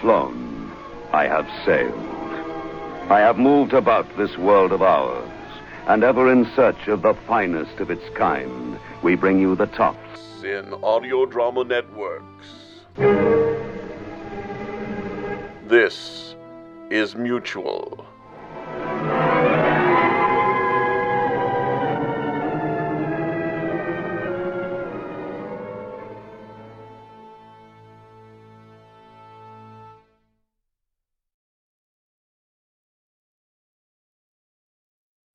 Flown. I have sailed. I have moved about this world of ours, and ever in search of the finest of its kind, we bring you the tops. In Audio Drama Networks. This is Mutual.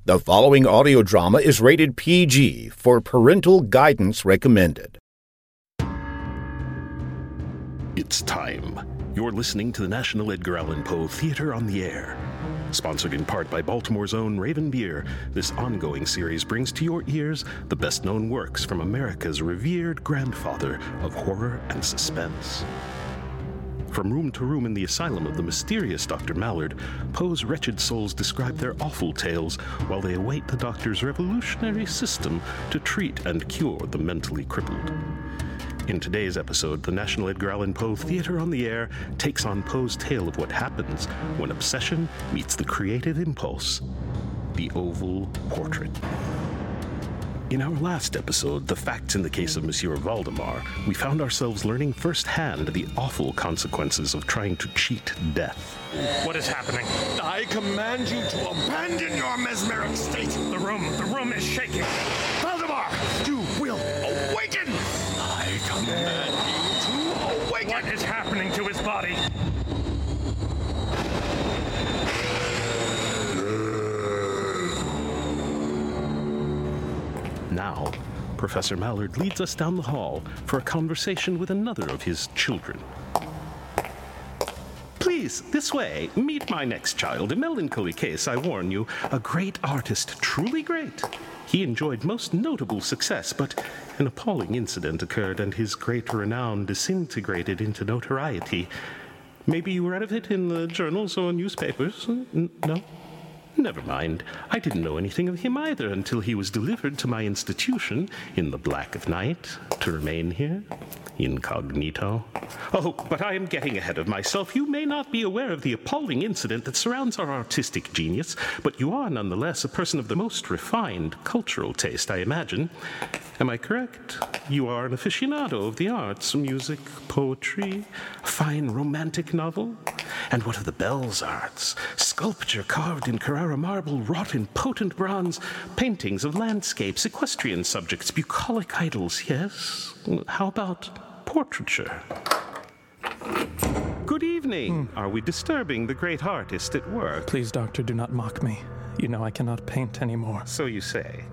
The following audio drama is rated PG for parental guidance recommended. It's time. You're listening to the National Edgar Allan Poe Theater on the Air. Sponsored in part by Baltimore's own Raven Beer, this ongoing series brings to your ears the best known works from America's revered grandfather of horror and suspense. From room to room in the asylum of the mysterious Dr. Mallard, Poe's wretched souls describe their awful tales while they await the doctor's revolutionary system to treat and cure the mentally crippled. In today's episode, the National Edgar Allan Poe Theater on the Air takes on Poe's tale of what happens when obsession meets the creative impulse the oval portrait. In our last episode, The Facts in the Case of Monsieur Valdemar, we found ourselves learning firsthand the awful consequences of trying to cheat death. What is happening? I command you to abandon your mesmeric state. The room, the room is shaking. Valdemar, you will awaken. I command you to awaken. What is happening to his body? Now, Professor Mallard leads us down the hall for a conversation with another of his children. Please, this way. Meet my next child. A melancholy case, I warn you. A great artist, truly great. He enjoyed most notable success, but an appalling incident occurred and his great renown disintegrated into notoriety. Maybe you read of it in the journals or newspapers? No? Never mind. I didn't know anything of him either until he was delivered to my institution in the black of night to remain here, incognito. Oh, but I am getting ahead of myself. You may not be aware of the appalling incident that surrounds our artistic genius, but you are nonetheless a person of the most refined cultural taste, I imagine. Am I correct? You are an aficionado of the arts, music, poetry, a fine romantic novel, and what of the Bell's arts? Sculpture carved in Carrara marble, wrought in potent bronze, paintings of landscapes, equestrian subjects, bucolic idylls, yes? How about portraiture? Good evening. Hmm. Are we disturbing the great artist at work? Please, doctor, do not mock me. You know I cannot paint anymore. So you say.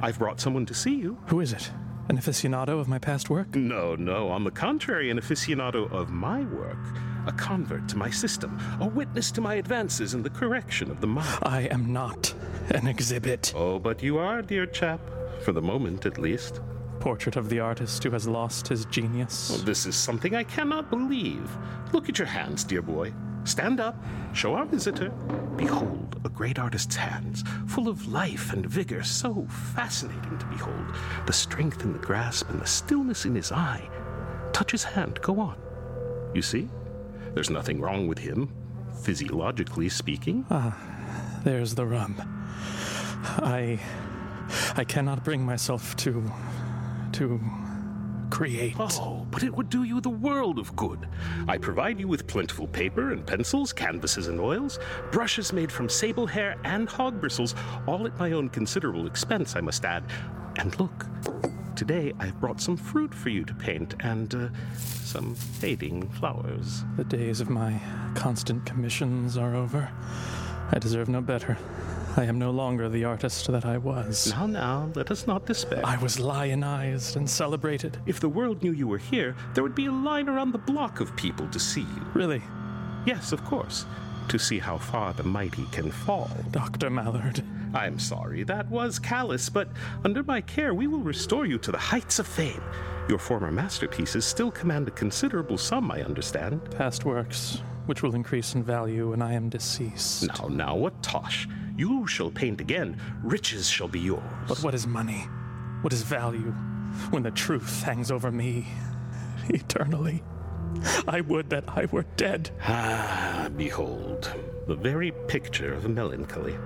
I've brought someone to see you. Who is it? An aficionado of my past work? No, no, on the contrary, an aficionado of my work, a convert to my system, a witness to my advances in the correction of the mind. I am not an exhibit. Oh, but you are, dear chap, for the moment at least. Portrait of the artist who has lost his genius. Oh, this is something I cannot believe. Look at your hands, dear boy. Stand up. Show our visitor. Behold, a great artist's hands, full of life and vigor, so fascinating to behold. The strength in the grasp and the stillness in his eye. Touch his hand. Go on. You see? There's nothing wrong with him, physiologically speaking. Ah, there's the rub. I. I cannot bring myself to. to. Create. Oh, but it would do you the world of good. I provide you with plentiful paper and pencils, canvases and oils, brushes made from sable hair and hog bristles, all at my own considerable expense, I must add. And look, today I've brought some fruit for you to paint and uh, some fading flowers. The days of my constant commissions are over. I deserve no better. I am no longer the artist that I was. Now, now, let us not despair. I was lionized and celebrated. If the world knew you were here, there would be a line around the block of people to see you. Really? Yes, of course. To see how far the mighty can fall. Dr. Mallard. I'm sorry, that was callous, but under my care, we will restore you to the heights of fame. Your former masterpieces still command a considerable sum, I understand. Past works, which will increase in value when I am deceased. Now, now, what tosh? You shall paint again. Riches shall be yours. But what is money? What is value when the truth hangs over me eternally? I would that I were dead. Ah, behold, the very picture of melancholy.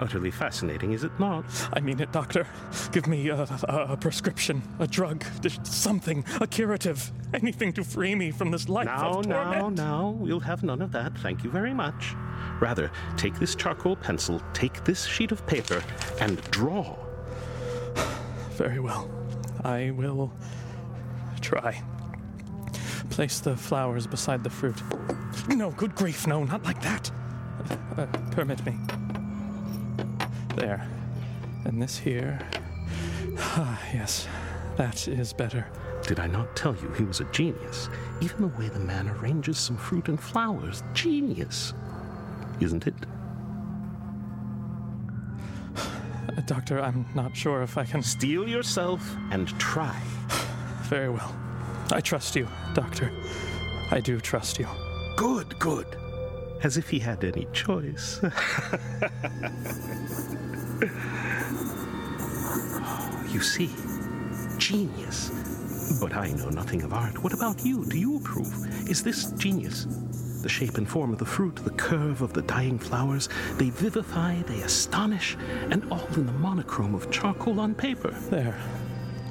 Utterly fascinating, is it not? I mean it, Doctor. Give me a, a, a prescription, a drug, something, a curative, anything to free me from this life Now, of now, torment. now, we'll have none of that. Thank you very much. Rather, take this charcoal pencil, take this sheet of paper, and draw. Very well. I will try. Place the flowers beside the fruit. No, good grief, no, not like that. Uh, permit me. There. And this here. Ah, yes, that is better. Did I not tell you he was a genius? Even the way the man arranges some fruit and flowers. Genius. Isn't it? Doctor, I'm not sure if I can. Steel yourself and try. Very well. I trust you, Doctor. I do trust you. Good, good. As if he had any choice. you see, genius. But I know nothing of art. What about you? Do you approve? Is this genius? The shape and form of the fruit, the curve of the dying flowers, they vivify, they astonish, and all in the monochrome of charcoal on paper. There.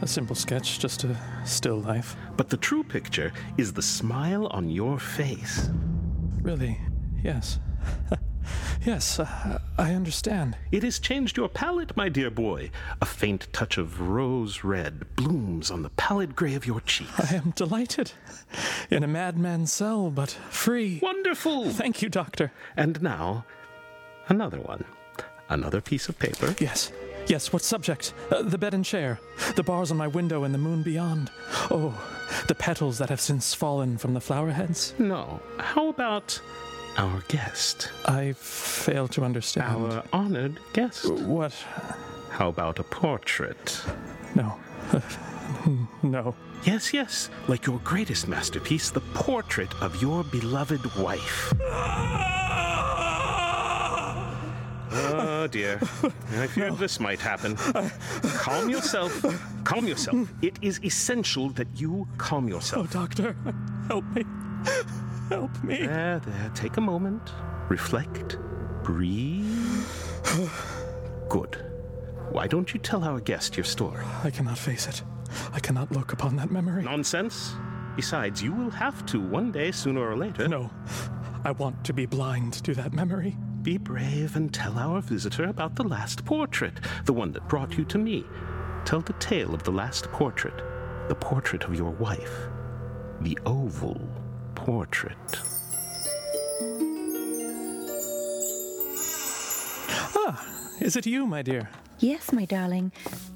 A simple sketch, just a still life. But the true picture is the smile on your face. Really, yes. yes, uh, I understand. It has changed your palette, my dear boy. A faint touch of rose red blooms on the pallid gray of your cheeks. I am delighted. In a madman's cell, but free. Wonderful! Thank you, Doctor. And now, another one. Another piece of paper. Yes, yes, what subject? Uh, the bed and chair, the bars on my window and the moon beyond. Oh, the petals that have since fallen from the flower heads. No. How about our guest? I fail to understand. Our honored guest. What? How about a portrait? No. no. Yes, yes, like your greatest masterpiece, the portrait of your beloved wife. Oh dear. I feared this might happen. Calm yourself. Calm yourself. It is essential that you calm yourself. Oh. Doctor, help me. Help me. There, there. Take a moment. Reflect. Breathe. Good. Why don't you tell our guest your story? I cannot face it. I cannot look upon that memory. Nonsense. Besides, you will have to one day, sooner or later. No. I want to be blind to that memory. Be brave and tell our visitor about the last portrait, the one that brought you to me. Tell the tale of the last portrait, the portrait of your wife, the oval portrait. Ah, is it you, my dear? Yes, my darling.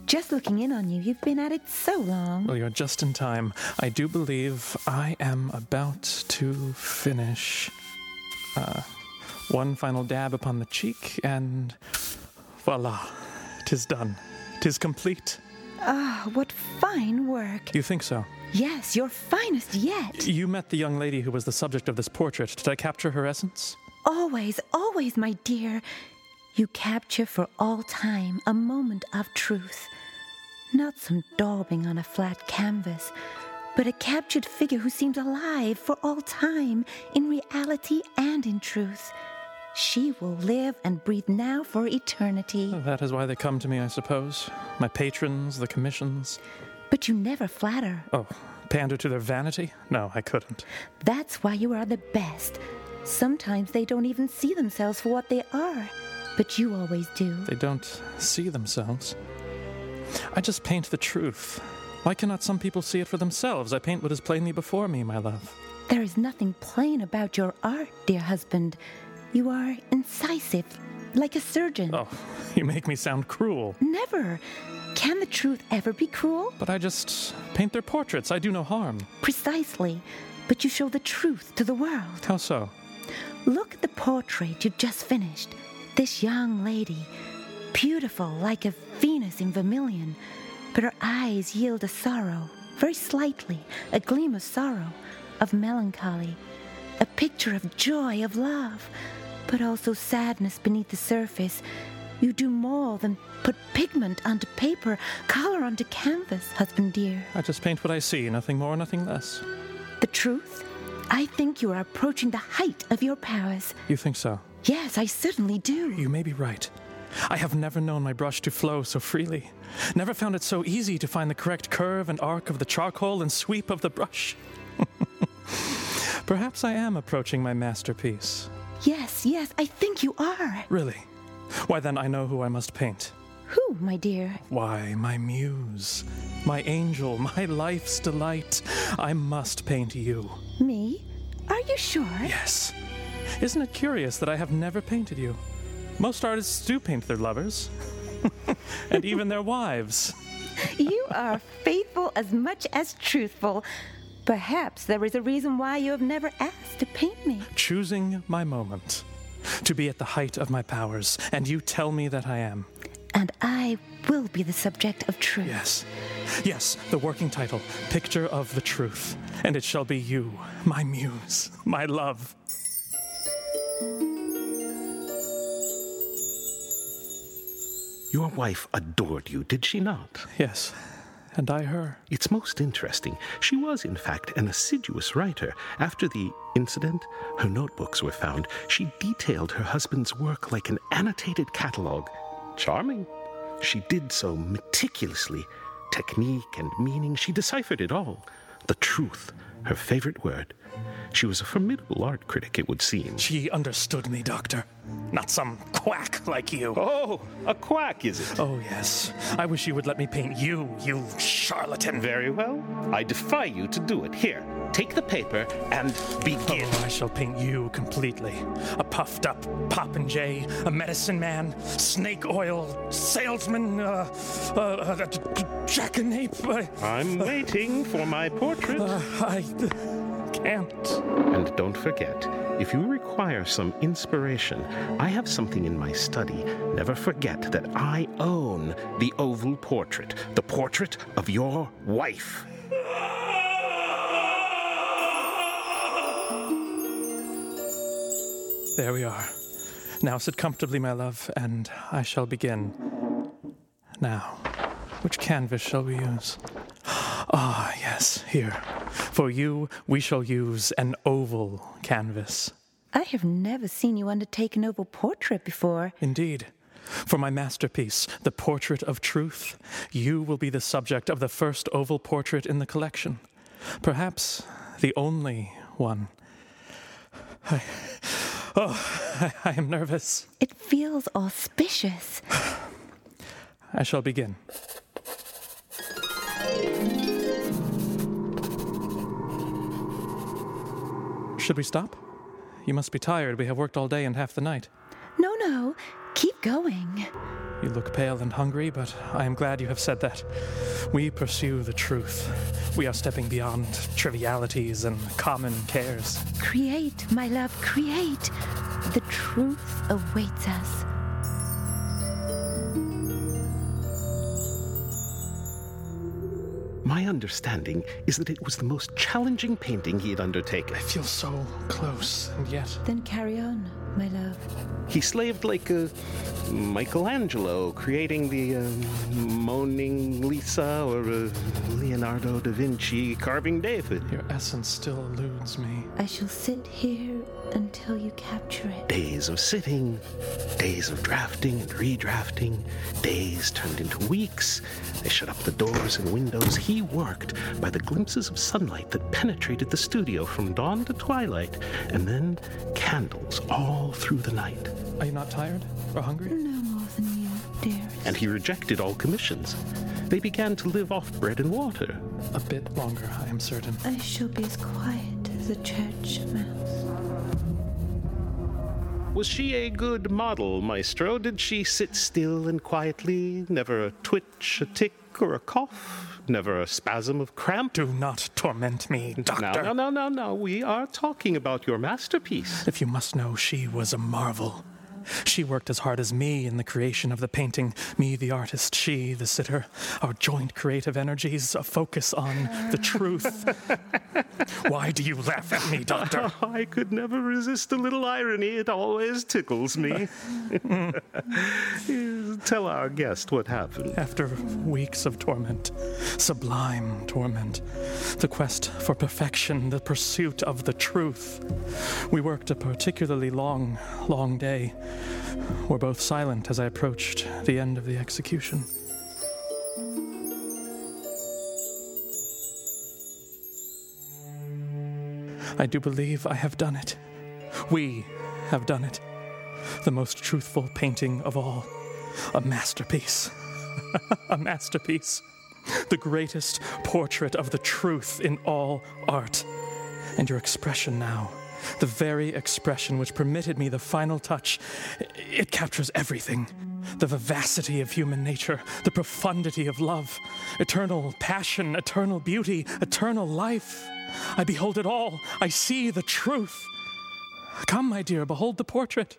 Just looking in on you. You've been at it so long. Well, you're just in time. I do believe I am about to finish. Uh, one final dab upon the cheek, and voila, tis done. Tis complete. Ah, what fine work. You think so? Yes, your finest yet. You met the young lady who was the subject of this portrait. Did I capture her essence? Always, always, my dear. You capture for all time a moment of truth. Not some daubing on a flat canvas, but a captured figure who seems alive for all time, in reality and in truth. She will live and breathe now for eternity. That is why they come to me, I suppose. My patrons, the commissions. But you never flatter. Oh, pander to their vanity? No, I couldn't. That's why you are the best. Sometimes they don't even see themselves for what they are, but you always do. They don't see themselves. I just paint the truth. Why cannot some people see it for themselves? I paint what is plainly before me, my love. There is nothing plain about your art, dear husband. You are incisive, like a surgeon. Oh, you make me sound cruel. Never. Can the truth ever be cruel? But I just paint their portraits. I do no harm. Precisely. But you show the truth to the world. How so? Look at the portrait you just finished. This young lady, beautiful like a Venus in vermilion, but her eyes yield a sorrow, very slightly, a gleam of sorrow, of melancholy, a picture of joy, of love, but also sadness beneath the surface. You do more than put pigment onto paper, color onto canvas, husband dear. I just paint what I see, nothing more, nothing less. The truth? I think you are approaching the height of your powers. You think so? Yes, I certainly do. You may be right. I have never known my brush to flow so freely. Never found it so easy to find the correct curve and arc of the charcoal and sweep of the brush. Perhaps I am approaching my masterpiece. Yes, yes, I think you are. Really? Why then I know who I must paint. Who, my dear? Why, my muse, my angel, my life's delight. I must paint you. Me? Are you sure? Yes. Isn't it curious that I have never painted you? Most artists do paint their lovers, and even their wives. You are faithful as much as truthful. Perhaps there is a reason why you have never asked to paint me. Choosing my moment, to be at the height of my powers, and you tell me that I am. And I will be the subject of truth. Yes. Yes, the working title, Picture of the Truth. And it shall be you, my muse, my love. Your wife adored you, did she not? Yes, and I her. It's most interesting. She was, in fact, an assiduous writer. After the incident, her notebooks were found. She detailed her husband's work like an annotated catalogue. Charming. She did so meticulously. Technique and meaning, she deciphered it all. The truth, her favorite word. She was a formidable art critic, it would seem. She understood me, Doctor. Not some quack like you. Oh, a quack, is it? Oh, yes. I wish you would let me paint you, you charlatan. Very well. I defy you to do it. Here, take the paper and begin. Oh, I shall paint you completely. A puffed up popinjay, a medicine man, snake oil salesman, uh, uh, a jackanape. Uh, I'm waiting for my portrait. uh, I can't. And don't forget, if you require some inspiration, I have something in my study. Never forget that I own the oval portrait, the portrait of your wife. There we are. Now sit comfortably, my love, and I shall begin. Now, which canvas shall we use? Ah, yes, here. For you, we shall use an oval canvas. I have never seen you undertake an oval portrait before. Indeed. For my masterpiece, The Portrait of Truth, you will be the subject of the first oval portrait in the collection. Perhaps the only one. I, oh, I, I am nervous. It feels auspicious. I shall begin. Should we stop? You must be tired. We have worked all day and half the night. No, no, keep going. You look pale and hungry, but I am glad you have said that. We pursue the truth. We are stepping beyond trivialities and common cares. Create, my love, create. The truth awaits us. My understanding is that it was the most challenging painting he had undertaken. I feel so close, and yet. Then carry on, my love. He slaved like a Michelangelo, creating the uh, moaning Lisa or uh, Leonardo da Vinci carving David. Your essence still eludes me. I shall sit here until you capture it. Days of sitting, days of drafting and redrafting, days turned into weeks. They shut up the doors and windows. He worked by the glimpses of sunlight that penetrated the studio from dawn to twilight, and then candles all through the night. Are you not tired or hungry? No more than you, dearest. And he rejected all commissions. They began to live off bread and water. A bit longer, I am certain. I shall be as quiet as a church mouse. Was she a good model, Maestro? Did she sit still and quietly, never a twitch, a tick, or a cough? Never a spasm of cramp? Do not torment me, Doctor. No, no, no, no, no. We are talking about your masterpiece. If you must know, she was a marvel. She worked as hard as me in the creation of the painting. Me, the artist, she, the sitter. Our joint creative energies, a focus on the truth. Why do you laugh at me, Doctor? I could never resist a little irony. It always tickles me. Tell our guest what happened. After weeks of torment, sublime torment, the quest for perfection, the pursuit of the truth, we worked a particularly long, long day. We're both silent as I approached the end of the execution. I do believe I have done it. We have done it. The most truthful painting of all. A masterpiece. a masterpiece. The greatest portrait of the truth in all art. And your expression now, the very expression which permitted me the final touch, it captures everything. The vivacity of human nature, the profundity of love, eternal passion, eternal beauty, eternal life. I behold it all. I see the truth. Come, my dear, behold the portrait.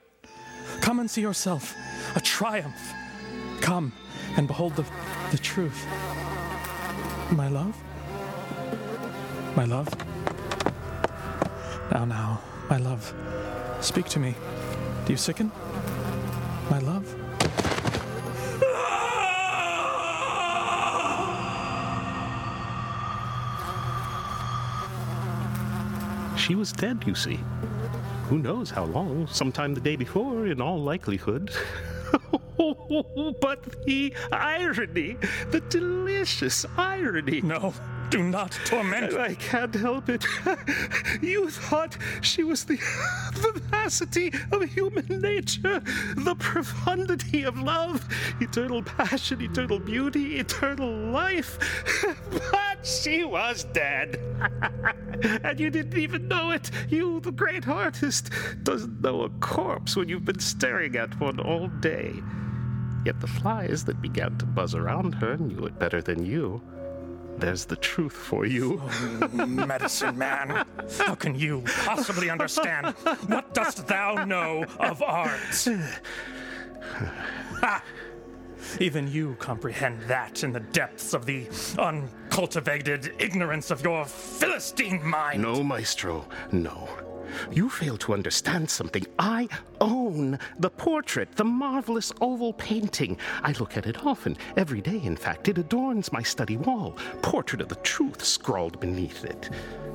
Come and see yourself. A triumph. Come and behold the, the truth. My love? My love? Now, now, my love, speak to me. Do you sicken? My love? She was dead, you see. Who knows how long? Sometime the day before, in all likelihood. but the irony, the delicious irony. No, do not torment. me! I can't help it. you thought she was the vivacity of human nature, the profundity of love, eternal passion, eternal beauty, eternal life. but she was dead. and you didn't even know it. You, the great artist, doesn't know a corpse when you've been staring at one all day. Yet the flies that began to buzz around her knew it better than you. There's the truth for you. Oh, medicine man, how can you possibly understand? What dost thou know of art? ah, even you comprehend that in the depths of the uncultivated ignorance of your Philistine mind. No, Maestro, no. You fail to understand something. I own the portrait, the marvelous oval painting. I look at it often, every day, in fact. It adorns my study wall. Portrait of the truth scrawled beneath it.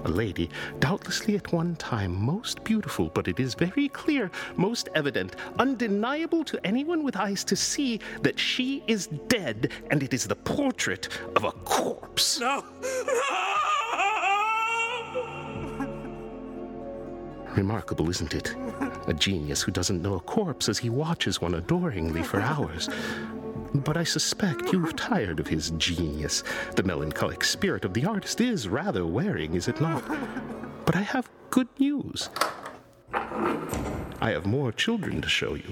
A lady, doubtlessly at one time most beautiful, but it is very clear, most evident, undeniable to anyone with eyes to see that she is dead, and it is the portrait of a corpse. No! Remarkable, isn't it? A genius who doesn't know a corpse as he watches one adoringly for hours. But I suspect you've tired of his genius. The melancholic spirit of the artist is rather wearing, is it not? But I have good news. I have more children to show you.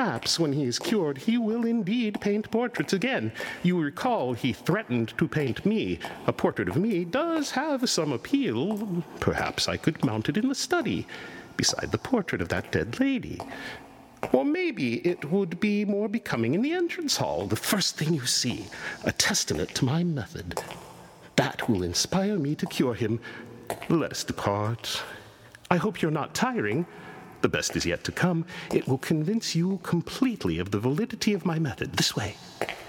Perhaps when he is cured, he will indeed paint portraits again. You recall he threatened to paint me. A portrait of me does have some appeal. Perhaps I could mount it in the study, beside the portrait of that dead lady. Or maybe it would be more becoming in the entrance hall, the first thing you see, a testament to my method. That will inspire me to cure him. Let us depart. I hope you're not tiring. The best is yet to come. It will convince you completely of the validity of my method. This way.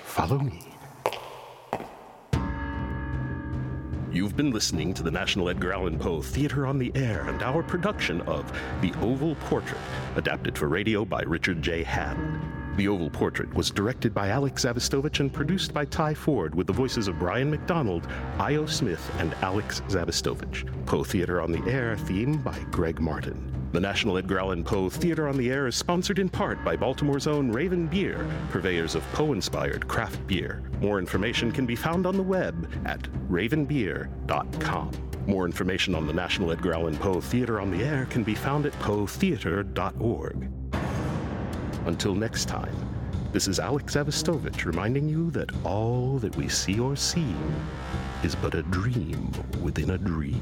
Follow me. You've been listening to the National Edgar Allan Poe Theater on the Air and our production of The Oval Portrait, adapted for radio by Richard J. Haddon. The Oval Portrait was directed by Alex Zavistovich and produced by Ty Ford with the voices of Brian McDonald, Io Smith, and Alex Zavistovich. Poe Theater on the Air theme by Greg Martin. The National Edgar Allan Poe Theater on the Air is sponsored in part by Baltimore's own Raven Beer, purveyors of Poe inspired craft beer. More information can be found on the web at ravenbeer.com. More information on the National Edgar Allan Poe Theater on the Air can be found at poetheater.org. Until next time, this is Alex Zavistovich reminding you that all that we see or see is but a dream within a dream.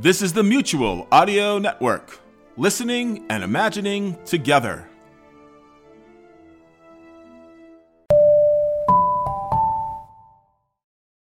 This is the Mutual Audio Network. Listening and imagining together.